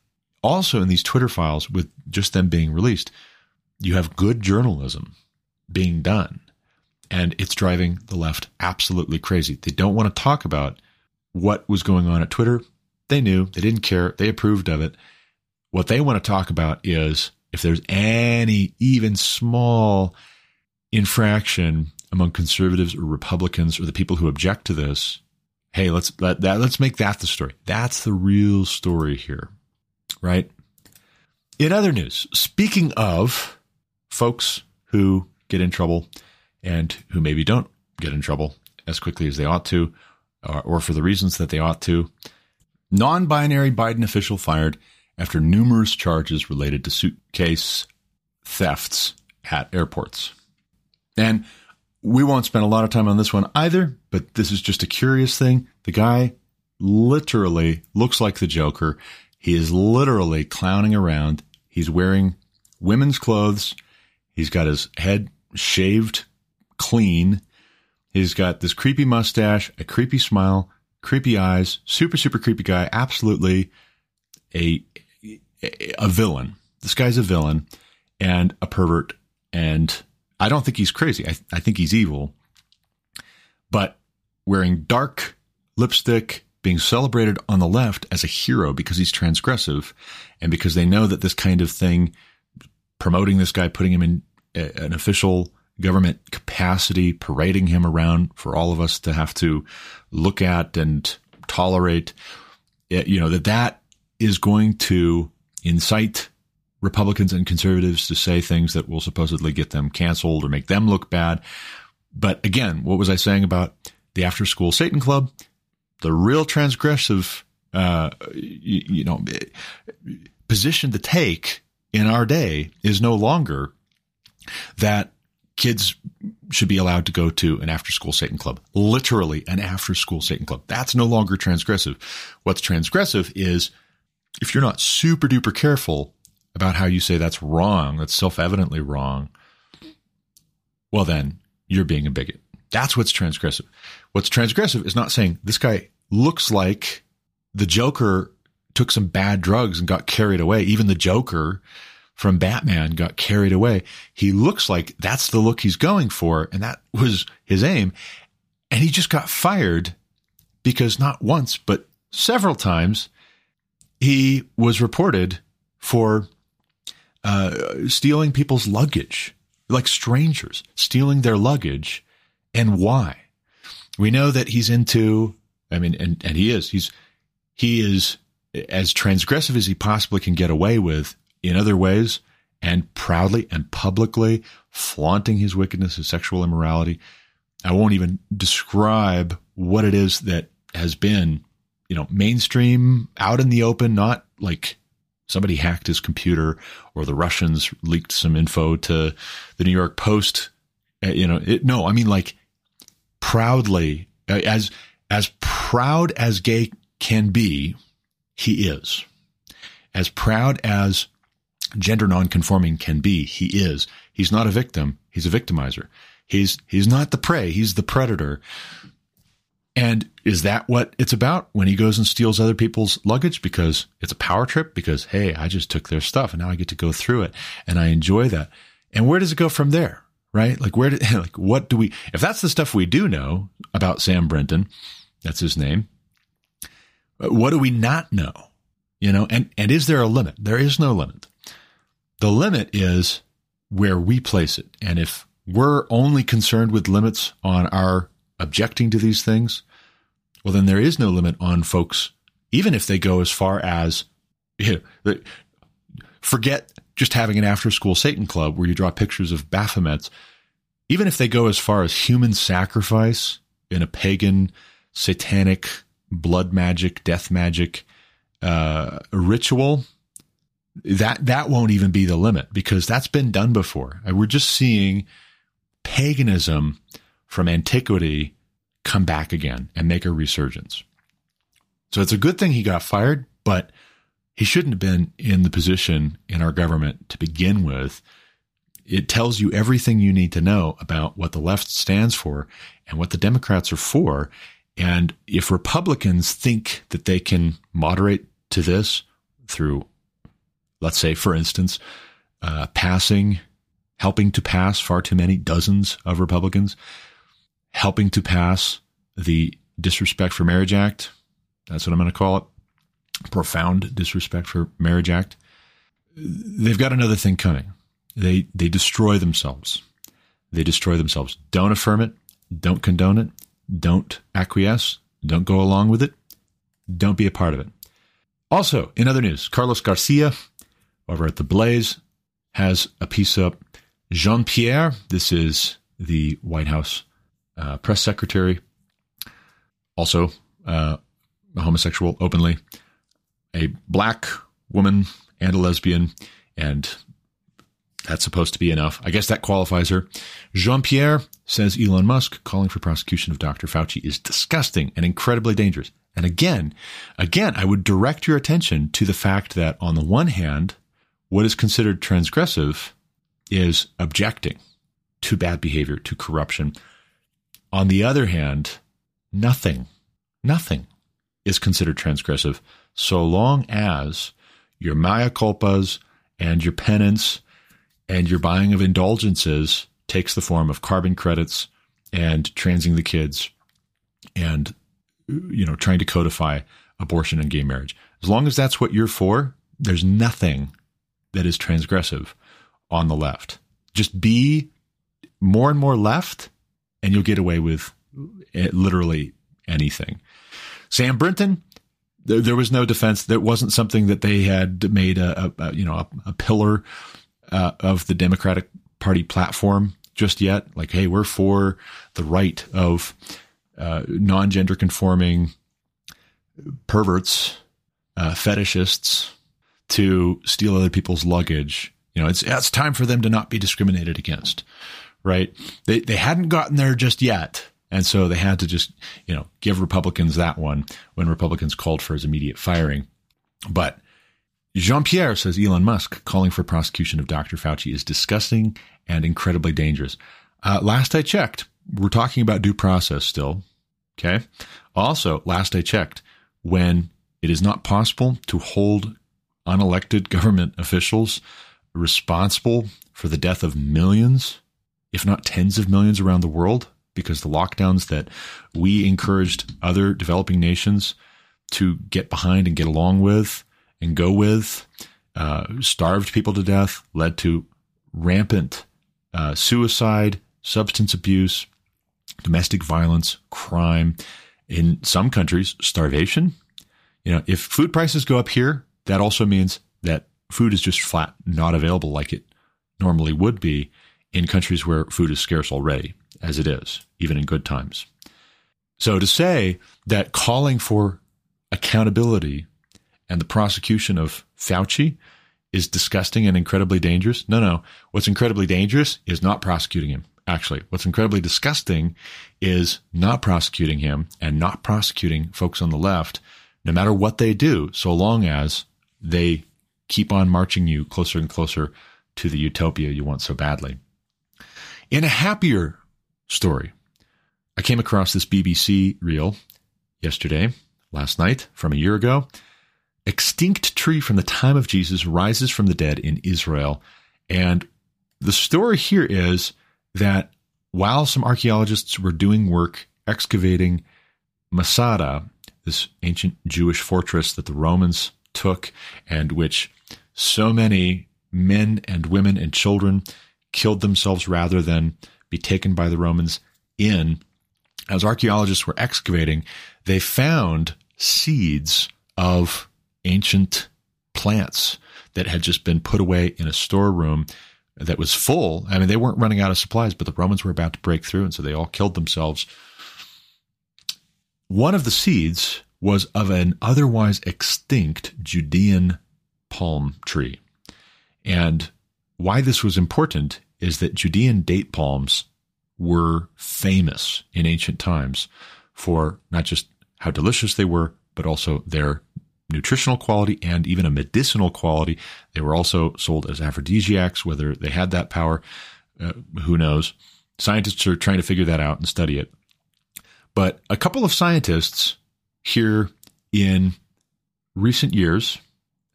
A: also in these Twitter files, with just them being released, you have good journalism being done. And it's driving the left absolutely crazy. They don't want to talk about what was going on at Twitter. They knew, they didn't care, they approved of it. What they want to talk about is if there's any even small infraction among conservatives or Republicans or the people who object to this, hey, let's let that let's make that the story. That's the real story here. Right? In other news, speaking of folks who get in trouble and who maybe don't get in trouble as quickly as they ought to, or, or for the reasons that they ought to, non binary Biden official fired after numerous charges related to suitcase thefts at airports. And we won't spend a lot of time on this one either, but this is just a curious thing. The guy literally looks like the Joker. He is literally clowning around. He's wearing women's clothes. He's got his head shaved clean. He's got this creepy mustache, a creepy smile, creepy eyes, super, super creepy guy. Absolutely a a villain. This guy's a villain and a pervert. And I don't think he's crazy. I, I think he's evil. But wearing dark lipstick, being celebrated on the left as a hero because he's transgressive and because they know that this kind of thing, promoting this guy, putting him in a, an official government capacity, parading him around for all of us to have to look at and tolerate, you know, that that is going to incite Republicans and conservatives to say things that will supposedly get them canceled or make them look bad. But again, what was I saying about the after school Satan Club? The real transgressive, uh, you, you know, position to take in our day is no longer that kids should be allowed to go to an after school Satan club. Literally an after school Satan club. That's no longer transgressive. What's transgressive is if you're not super duper careful about how you say that's wrong, that's self evidently wrong, well, then you're being a bigot. That's what's transgressive. What's transgressive is not saying this guy looks like the Joker took some bad drugs and got carried away. Even the Joker from Batman got carried away. He looks like that's the look he's going for. And that was his aim. And he just got fired because not once, but several times he was reported for uh, stealing people's luggage, like strangers stealing their luggage, and why? We know that he's into. I mean, and and he is. He's he is as transgressive as he possibly can get away with in other ways, and proudly and publicly flaunting his wickedness, his sexual immorality. I won't even describe what it is that has been, you know, mainstream, out in the open, not like somebody hacked his computer or the Russians leaked some info to the New York Post. Uh, you know, it, no, I mean like proudly uh, as as proud as gay can be, he is. As proud as gender nonconforming can be, he is. He's not a victim. He's a victimizer. He's he's not the prey. He's the predator. And is that what it's about when he goes and steals other people's luggage because it's a power trip? Because, hey, I just took their stuff and now I get to go through it and I enjoy that. And where does it go from there? Right? Like, where did, like, what do we, if that's the stuff we do know about Sam Brinton, that's his name, what do we not know? You know, and, and is there a limit? There is no limit. The limit is where we place it. And if we're only concerned with limits on our objecting to these things, well, then there is no limit on folks, even if they go as far as you know, forget just having an after school Satan club where you draw pictures of Baphomets. Even if they go as far as human sacrifice in a pagan, satanic, blood magic, death magic uh, ritual, that that won't even be the limit because that's been done before. We're just seeing paganism from antiquity come back again and make a resurgence. So it's a good thing he got fired, but he shouldn't have been in the position in our government to begin with. It tells you everything you need to know about what the left stands for and what the Democrats are for. And if Republicans think that they can moderate to this through, let's say, for instance, uh, passing, helping to pass far too many dozens of Republicans, helping to pass the Disrespect for Marriage Act. That's what I'm going to call it. Profound Disrespect for Marriage Act. They've got another thing coming. They they destroy themselves. They destroy themselves. Don't affirm it. Don't condone it. Don't acquiesce. Don't go along with it. Don't be a part of it. Also, in other news, Carlos Garcia over at the Blaze has a piece up. Jean Pierre, this is the White House uh, press secretary, also uh, a homosexual openly, a black woman and a lesbian, and that's supposed to be enough. I guess that qualifies her. Jean Pierre says Elon Musk calling for prosecution of Dr. Fauci is disgusting and incredibly dangerous. And again, again, I would direct your attention to the fact that on the one hand, what is considered transgressive is objecting to bad behavior, to corruption, on the other hand, nothing, nothing is considered transgressive so long as your mea culpas and your penance and your buying of indulgences takes the form of carbon credits and transing the kids and you know trying to codify abortion and gay marriage. As long as that's what you're for there's nothing that is transgressive on the left. Just be more and more left and you'll get away with eh, literally anything. Sam Brinton, there, there was no defense. There wasn't something that they had made a, a, a you know a, a pillar uh, of the Democratic Party platform just yet. Like, hey, we're for the right of uh, non-gender conforming perverts, uh, fetishists to steal other people's luggage. You know, it's it's time for them to not be discriminated against right? They they hadn't gotten there just yet. And so they had to just, you know, give Republicans that one when Republicans called for his immediate firing. But Jean Pierre says Elon Musk calling for prosecution of Dr. Fauci is disgusting and incredibly dangerous. Uh, last I checked, we're talking about due process still. Okay. Also, last I checked, when it is not possible to hold unelected government officials responsible for the death of millions if not tens of millions around the world, because the lockdowns that we encouraged other developing nations to get behind and get along with and go with uh, starved people to death, led to rampant uh, suicide, substance abuse, domestic violence, crime. In some countries, starvation. You know, if food prices go up here, that also means that food is just flat not available like it normally would be in countries where food is scarce already, as it is, even in good times. So to say that calling for accountability and the prosecution of Fauci is disgusting and incredibly dangerous. No, no. What's incredibly dangerous is not prosecuting him. Actually, what's incredibly disgusting is not prosecuting him and not prosecuting folks on the left, no matter what they do, so long as they keep on marching you closer and closer to the utopia you want so badly. In a happier story, I came across this BBC reel yesterday, last night, from a year ago. Extinct tree from the time of Jesus rises from the dead in Israel. And the story here is that while some archaeologists were doing work excavating Masada, this ancient Jewish fortress that the Romans took and which so many men and women and children killed themselves rather than be taken by the Romans in. As archaeologists were excavating, they found seeds of ancient plants that had just been put away in a storeroom that was full. I mean, they weren't running out of supplies, but the Romans were about to break through, and so they all killed themselves. One of the seeds was of an otherwise extinct Judean palm tree. And why this was important is that Judean date palms were famous in ancient times for not just how delicious they were, but also their nutritional quality and even a medicinal quality. They were also sold as aphrodisiacs, whether they had that power, uh, who knows. Scientists are trying to figure that out and study it. But a couple of scientists here in recent years,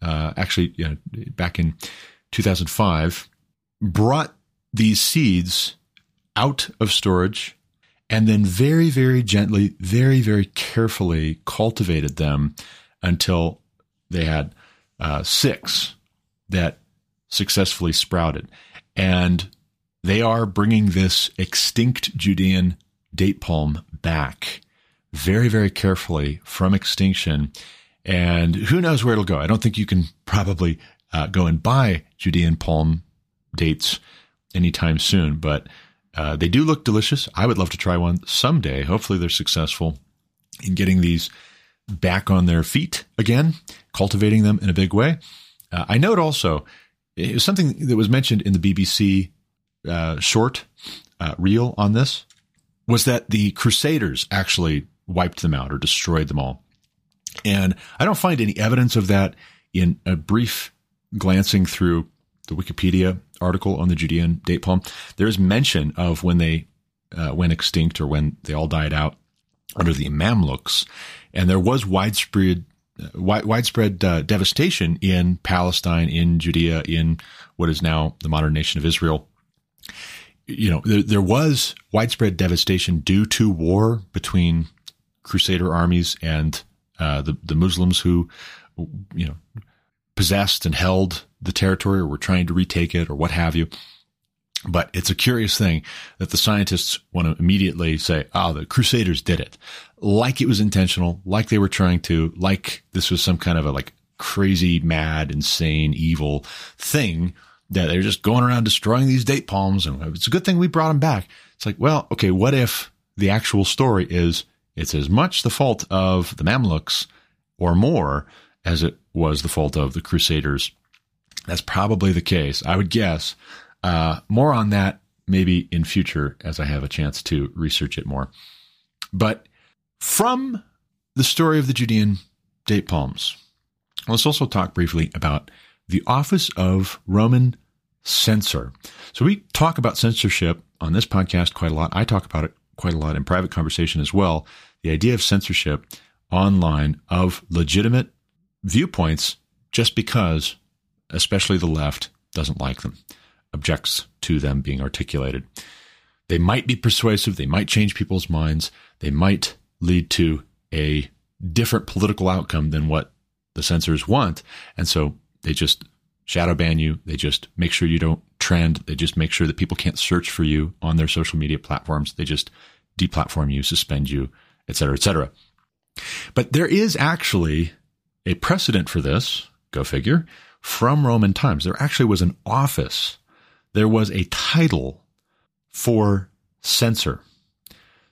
A: uh, actually, you know, back in 2005, brought these seeds out of storage and then very, very gently, very, very carefully cultivated them until they had uh, six that successfully sprouted. And they are bringing this extinct Judean date palm back very, very carefully from extinction. And who knows where it'll go? I don't think you can probably uh, go and buy Judean palm dates anytime soon, but uh, they do look delicious. I would love to try one someday. Hopefully, they're successful in getting these back on their feet again, cultivating them in a big way. Uh, I note also it was something that was mentioned in the BBC uh, short uh, reel on this was that the Crusaders actually wiped them out or destroyed them all. And I don't find any evidence of that in a brief glancing through the Wikipedia article on the Judean date palm. There is mention of when they uh, went extinct or when they all died out under the Mamluks, and there was widespread uh, widespread uh, devastation in Palestine, in Judea, in what is now the modern nation of Israel. You know, there, there was widespread devastation due to war between Crusader armies and uh, the the Muslims who, you know, possessed and held the territory or were trying to retake it or what have you. But it's a curious thing that the scientists want to immediately say, oh, the Crusaders did it. Like it was intentional, like they were trying to, like this was some kind of a like crazy, mad, insane, evil thing that they're just going around destroying these date palms. And it's a good thing we brought them back. It's like, well, okay, what if the actual story is it's as much the fault of the Mamluks or more as it was the fault of the Crusaders. That's probably the case. I would guess. Uh, more on that maybe in future as I have a chance to research it more. But from the story of the Judean date palms, let's also talk briefly about the office of Roman censor. So we talk about censorship on this podcast quite a lot. I talk about it quite a lot in private conversation as well. The idea of censorship online of legitimate viewpoints just because, especially the left, doesn't like them, objects to them being articulated. They might be persuasive, they might change people's minds, they might lead to a different political outcome than what the censors want. And so they just shadow ban you. They just make sure you don't trend. They just make sure that people can't search for you on their social media platforms. They just deplatform you, suspend you, et cetera, et cetera. But there is actually a precedent for this, go figure, from Roman times. There actually was an office, there was a title for censor.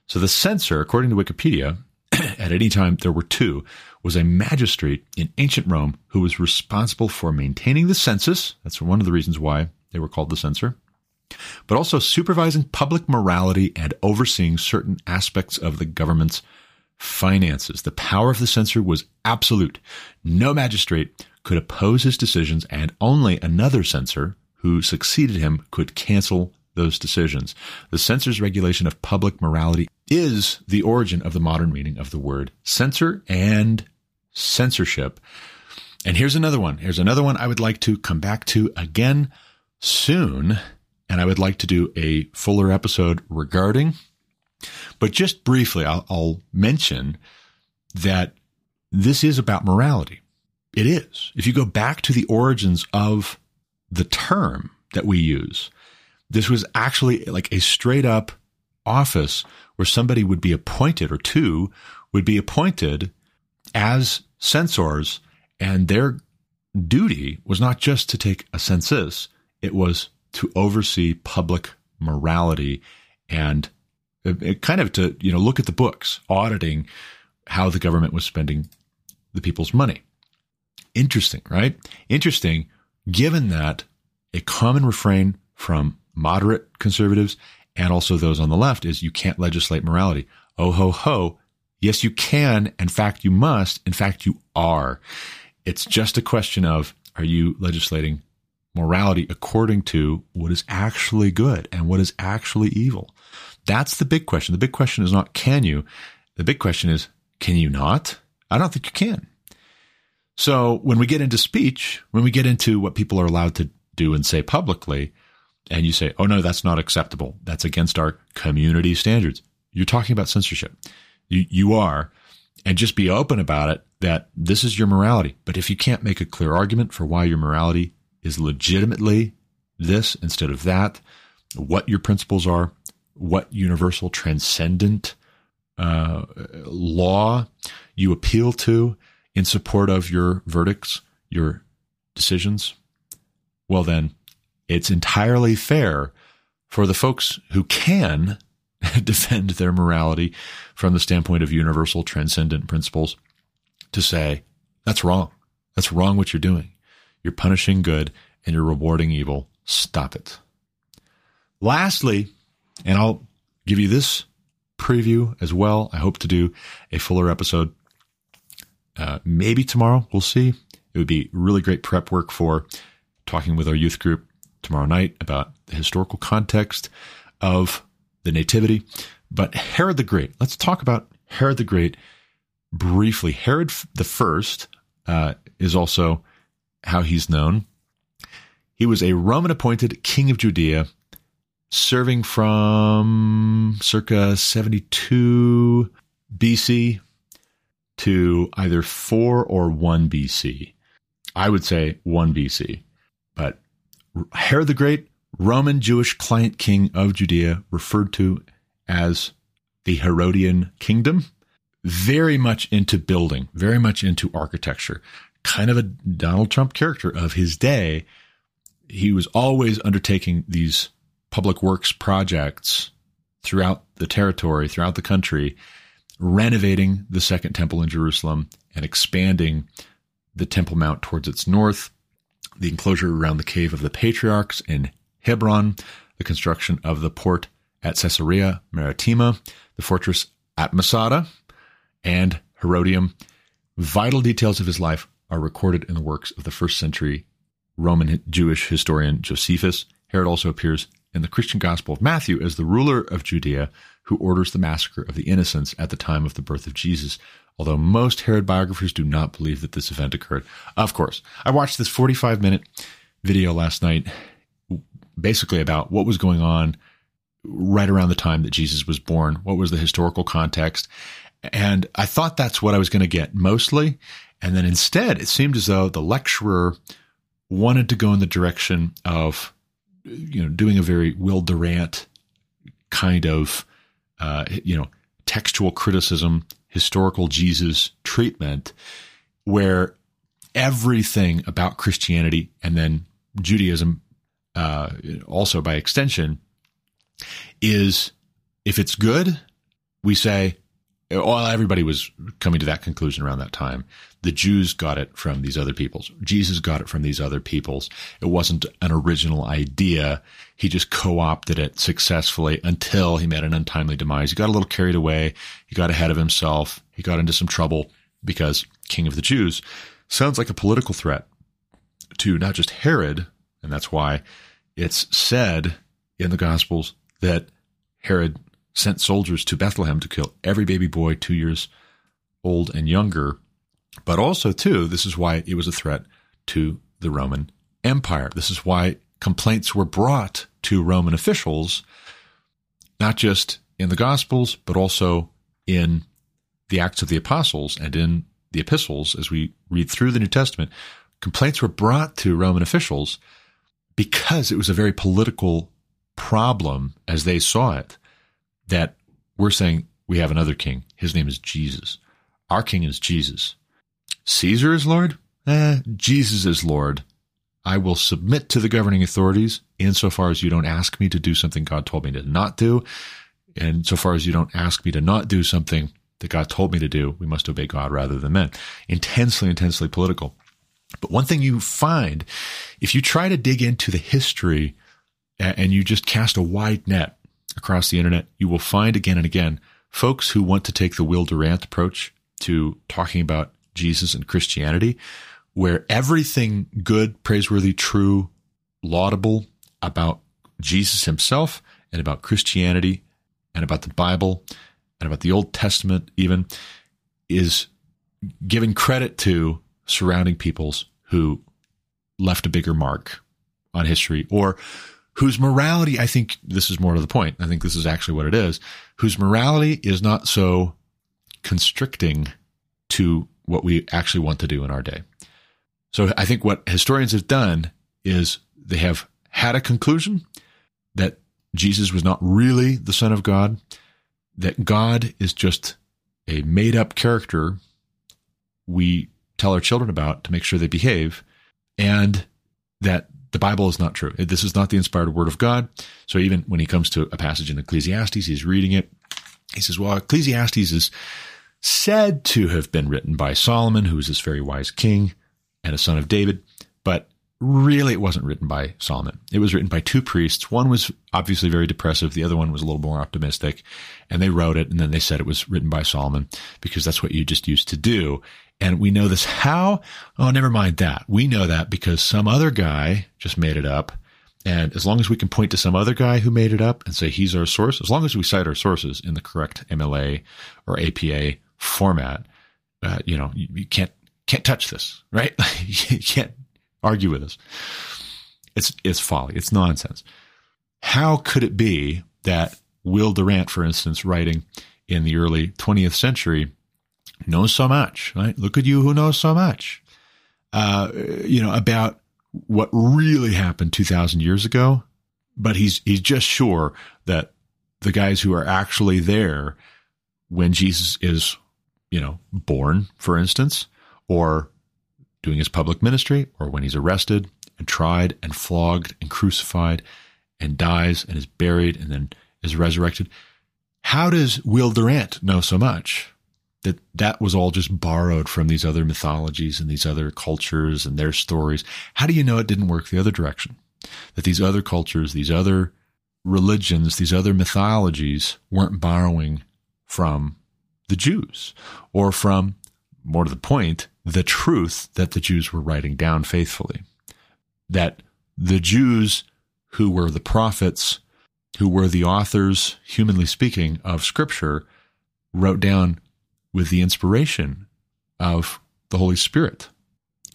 A: So the censor, according to Wikipedia, at any time there were two, was a magistrate in ancient Rome who was responsible for maintaining the census. That's one of the reasons why they were called the censor. But also supervising public morality and overseeing certain aspects of the government's finances. The power of the censor was absolute. No magistrate could oppose his decisions, and only another censor who succeeded him could cancel those decisions. The censor's regulation of public morality is the origin of the modern meaning of the word censor and censorship. And here's another one. Here's another one I would like to come back to again soon. And I would like to do a fuller episode regarding. But just briefly, I'll, I'll mention that this is about morality. It is. If you go back to the origins of the term that we use, this was actually like a straight up office where somebody would be appointed or two would be appointed as censors and their duty was not just to take a census, it was to oversee public morality and Uh, kind of to, you know, look at the books, auditing how the government was spending the people's money. Interesting, right? Interesting, given that a common refrain from moderate conservatives and also those on the left is you can't legislate morality. Oh ho ho. Yes, you can. In fact, you must. In fact, you are. It's just a question of are you legislating morality according to what is actually good and what is actually evil? That's the big question. The big question is not can you? The big question is can you not? I don't think you can. So when we get into speech, when we get into what people are allowed to do and say publicly, and you say, oh no, that's not acceptable. That's against our community standards. You're talking about censorship. You, you are. And just be open about it that this is your morality. But if you can't make a clear argument for why your morality is legitimately this instead of that, what your principles are, what universal transcendent uh, law you appeal to in support of your verdicts, your decisions, well, then it's entirely fair for the folks who can defend their morality from the standpoint of universal transcendent principles to say, that's wrong. That's wrong what you're doing. You're punishing good and you're rewarding evil. Stop it. Lastly, and I'll give you this preview as well. I hope to do a fuller episode uh, maybe tomorrow. We'll see. It would be really great prep work for talking with our youth group tomorrow night about the historical context of the Nativity. But Herod the Great, let's talk about Herod the Great briefly. Herod the First uh, is also how he's known. He was a Roman appointed king of Judea, serving from circa 72 BC to either 4 or 1 BC. I would say 1 BC. But Herod the Great, Roman Jewish client king of Judea, referred to as the Herodian kingdom, very much into building, very much into architecture, kind of a Donald Trump character of his day. He was always undertaking these public works projects throughout the territory, throughout the country, renovating the Second Temple in Jerusalem and expanding the Temple Mount towards its north, the enclosure around the Cave of the Patriarchs in Hebron, the construction of the port at Caesarea Maritima, the fortress at Masada, and Herodium. Vital details of his life are recorded in the works of the first century Roman Jewish historian Josephus. Herod also appears in the Christian Gospel of Matthew as the ruler of Judea who orders the massacre of the innocents at the time of the birth of Jesus, although most Herod biographers do not believe that this event occurred. Of course, I watched this 45 minute video last night, basically about what was going on right around the time that Jesus was born, what was the historical context. And I thought that's what I was going to get mostly. And then instead, it seemed as though the lecturer wanted to go in the direction of, you know, doing a very Will Durant kind of, uh, you know, textual criticism, historical Jesus treatment, where everything about Christianity and then Judaism, uh, also by extension, is if it's good, we say, well, everybody was coming to that conclusion around that time. The Jews got it from these other peoples. Jesus got it from these other peoples. It wasn't an original idea. He just co-opted it successfully until he met an untimely demise. He got a little carried away. He got ahead of himself. He got into some trouble because king of the Jews sounds like a political threat to not just Herod. And that's why it's said in the Gospels that Herod sent soldiers to Bethlehem to kill every baby boy two years old and younger. But also, too, this is why it was a threat to the Roman Empire. This is why complaints were brought to Roman officials, not just in the Gospels, but also in the Acts of the Apostles and in the epistles as we read through the New Testament. Complaints were brought to Roman officials because it was a very political problem as they saw it that we're saying we have another king. His name is Jesus. Our king is Jesus. Caesar is Lord? Eh, Jesus is Lord. I will submit to the governing authorities insofar as you don't ask me to do something God told me to not do. And so far as you don't ask me to not do something that God told me to do, we must obey God rather than men. Intensely, intensely political. But one thing you find, if you try to dig into the history and you just cast a wide net across the internet, you will find again and again folks who want to take the Will Durant approach to talking about Jesus and Christianity, where everything good, praiseworthy, true, laudable about Jesus himself and about Christianity and about the Bible and about the Old Testament, even, is giving credit to surrounding peoples who left a bigger mark on history or whose morality, I think this is more to the point. I think this is actually what it is, whose morality is not so constricting to what we actually want to do in our day. So I think what historians have done is they have had a conclusion that Jesus was not really the Son of God, that God is just a made up character we tell our children about to make sure they behave, and that the Bible is not true. This is not the inspired word of God. So even when he comes to a passage in Ecclesiastes, he's reading it. He says, well, Ecclesiastes is said to have been written by Solomon, who was this very wise king and a son of David, but really it wasn't written by Solomon. It was written by two priests. One was obviously very depressive. The other one was a little more optimistic. And they wrote it and then they said it was written by Solomon because that's what you just used to do. And we know this how? Oh, never mind that. We know that because some other guy just made it up. And as long as we can point to some other guy who made it up and say he's our source, as long as we cite our sources in the correct MLA or APA format, uh, you know, you, you, can't can't touch this, right? you can't argue with us. It's it's folly. It's nonsense. How could it be that Will Durant, for instance, writing in the early 20th century, knows so much, right? Look at you who knows so much, uh, you know, about what really happened 2000 years ago. But he's, he's just sure that the guys who are actually there when Jesus is, you know, born, for instance, or doing his public ministry, or when he's arrested and tried and flogged and crucified and dies and is buried and then is resurrected. How does Will Durant know so much? That that was all just borrowed from these other mythologies and these other cultures and their stories. How do you know it didn't work the other direction? That these other cultures, these other religions, these other mythologies weren't borrowing from the Jews or from, more to the point, the truth that the Jews were writing down faithfully. That the Jews who were the prophets, who were the authors, humanly speaking, of Scripture, wrote down with the inspiration of the Holy Spirit,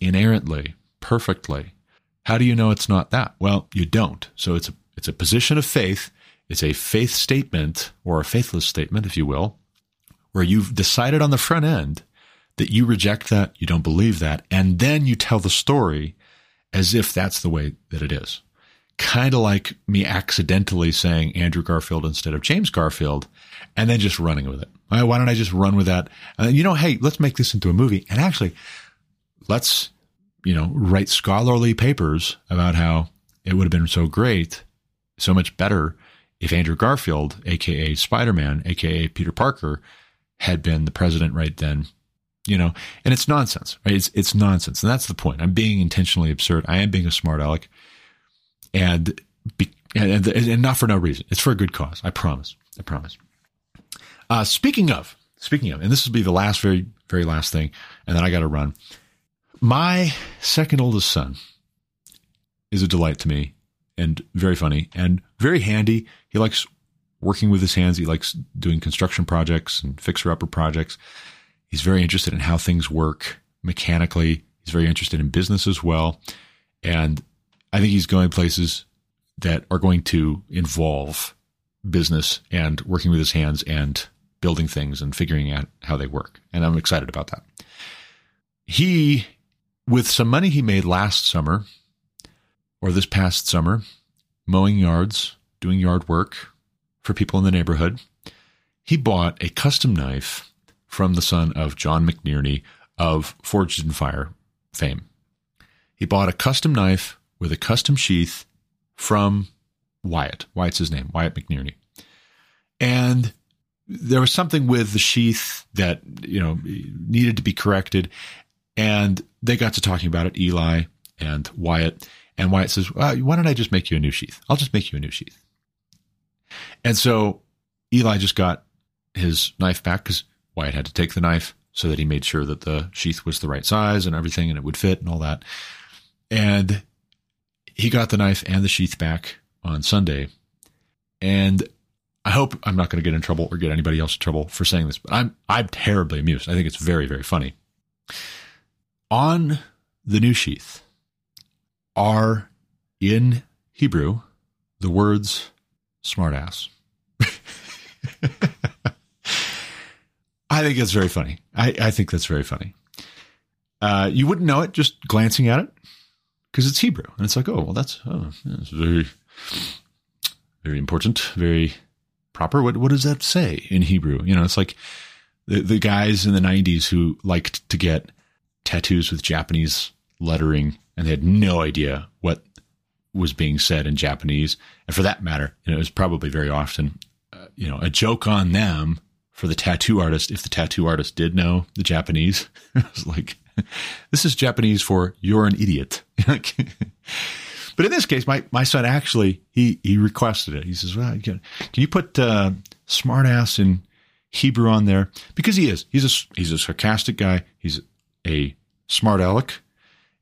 A: inerrantly, perfectly. How do you know it's not that? Well, you don't. So it's a, it's a position of faith. It's a faith statement or a faithless statement, if you will, where you've decided on the front end that you reject that, you don't believe that, and then you tell the story as if that's the way that it is. Kind of like me accidentally saying Andrew Garfield instead of James Garfield and then just running with it. Why don't I just run with that? Uh, you know, hey, let's make this into a movie. And actually, let's, you know, write scholarly papers about how it would have been so great, so much better if Andrew Garfield, aka Spider Man, aka Peter Parker, had been the president right then. You know, and it's nonsense, right? It's it's nonsense, and that's the point. I'm being intentionally absurd. I am being a smart aleck, and be, and, and not for no reason. It's for a good cause. I promise. I promise. Uh, speaking of, speaking of, and this will be the last, very, very last thing, and then I got to run. My second oldest son is a delight to me. and very funny and very handy. He likes working with his hands. He likes doing construction projects and fixer upper projects. He's very interested in how things work mechanically. He's very interested in business as well. And I think he's going places that are going to involve business and working with his hands and building things and figuring out how they work. And I'm excited about that. He, with some money he made last summer or this past summer, mowing yards, doing yard work for people in the neighborhood, he bought a custom knife from the son of John McNerney of Forged in Fire fame. He bought a custom knife with a custom sheath from Wyatt. Wyatt's his name, Wyatt McNerney. And there was something with the sheath that, you know, needed to be corrected. And they got to talking about it, Eli and Wyatt. And Wyatt says, well, why don't I just make you a new sheath? I'll just make you a new sheath. And so Eli just got his knife back because Wyatt had to take the knife so that he made sure that the sheath was the right size and everything and it would fit and all that. And he got the knife and the sheath back on Sunday. And I hope I'm not going to get in trouble or get anybody else in trouble for saying this, but I'm I'm terribly amused. I think it's very very funny. On the new sheath are in Hebrew the words smartass. I think it's very funny. I, I think that's very funny. Uh, you wouldn't know it just glancing at it because it's Hebrew, and it's like, oh, well, that's, oh, that's very, very important, very proper. What what does that say in Hebrew? You know, it's like the the guys in the '90s who liked to get tattoos with Japanese lettering, and they had no idea what was being said in Japanese, and for that matter, you know, it was probably very often, uh, you know, a joke on them for the tattoo artist if the tattoo artist did know the Japanese. it was like, this is Japanese for you're an idiot. but in this case, my, my son actually, he, he requested it. He says, well, can, can you put uh, smartass in Hebrew on there? Because he is. He's a, he's a sarcastic guy. He's a smart aleck.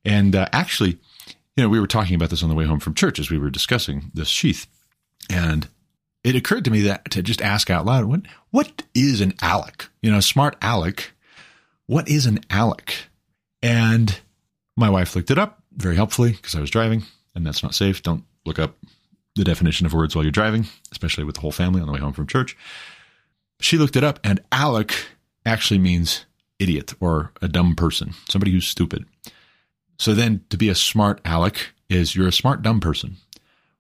A: And uh, actually, you know, we were talking about this on the way home from church as we were discussing this sheath. And it occurred to me that to just ask out loud, what, what is an aleck? You know, smart aleck. What is an aleck? And my wife looked it up very helpfully because I was driving and that's not safe. Don't look up the definition of words while you're driving, especially with the whole family on the way home from church. She looked it up and Alec actually means idiot or a dumb person, somebody who's stupid. So then to be a smart Alec is you're a smart dumb person,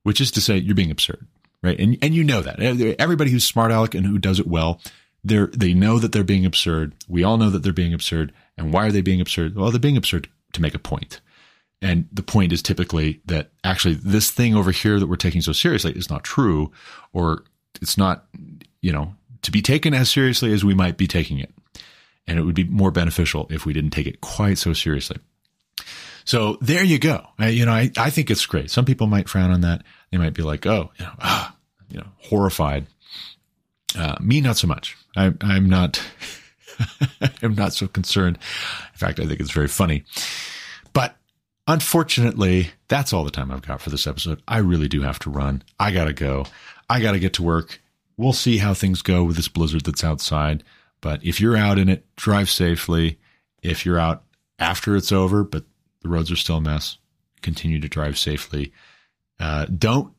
A: which is to say you're being absurd right? And and you know that everybody who's smart Alec and who does it well, they they know that they're being absurd. We all know that they're being absurd. And why are they being absurd? Well, they're being absurd to make a point. And the point is typically that actually this thing over here that we're taking so seriously is not true, or it's not, you know, to be taken as seriously as we might be taking it. And it would be more beneficial if we didn't take it quite so seriously. So there you go. I, you know, I, I think it's great. Some people might frown on that. They might be like, oh, you know, ah, you know, horrified. Uh, me, not so much. I, I'm not, I'm not so concerned. In fact, I think it's very funny. Unfortunately, that's all the time I've got for this episode. I really do have to run. I got to go. I got to get to work. We'll see how things go with this blizzard that's outside. But if you're out in it, drive safely. If you're out after it's over, but the roads are still a mess. Continue to drive safely. Uh, don't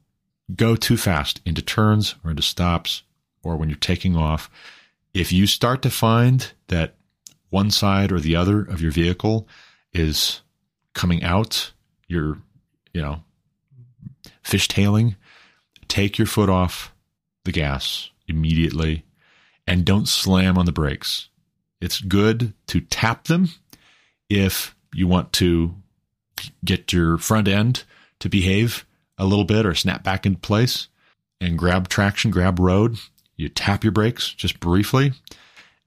A: go too fast into turns or into stops or when you're taking off. If you start to find that one side or the other of your vehicle is coming out, you're, you know, fishtailing, take your foot off the gas immediately and don't slam on the brakes. It's good to tap them if you want to get your front end to behave a little bit or snap back into place and grab traction, grab road, you tap your brakes just briefly.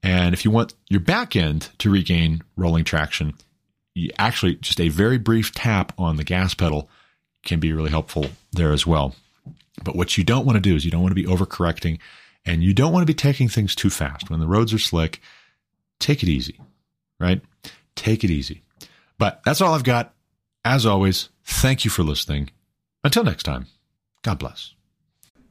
A: And if you want your back end to regain rolling traction, actually just a very brief tap on the gas pedal can be really helpful there as well. But what you don't want to do is you don't want to be overcorrecting and you don't want to be taking things too fast. When the roads are slick, take it easy, right? Take it easy. But that's all I've got. As always, thank you for listening. Until next time.
G: God bless.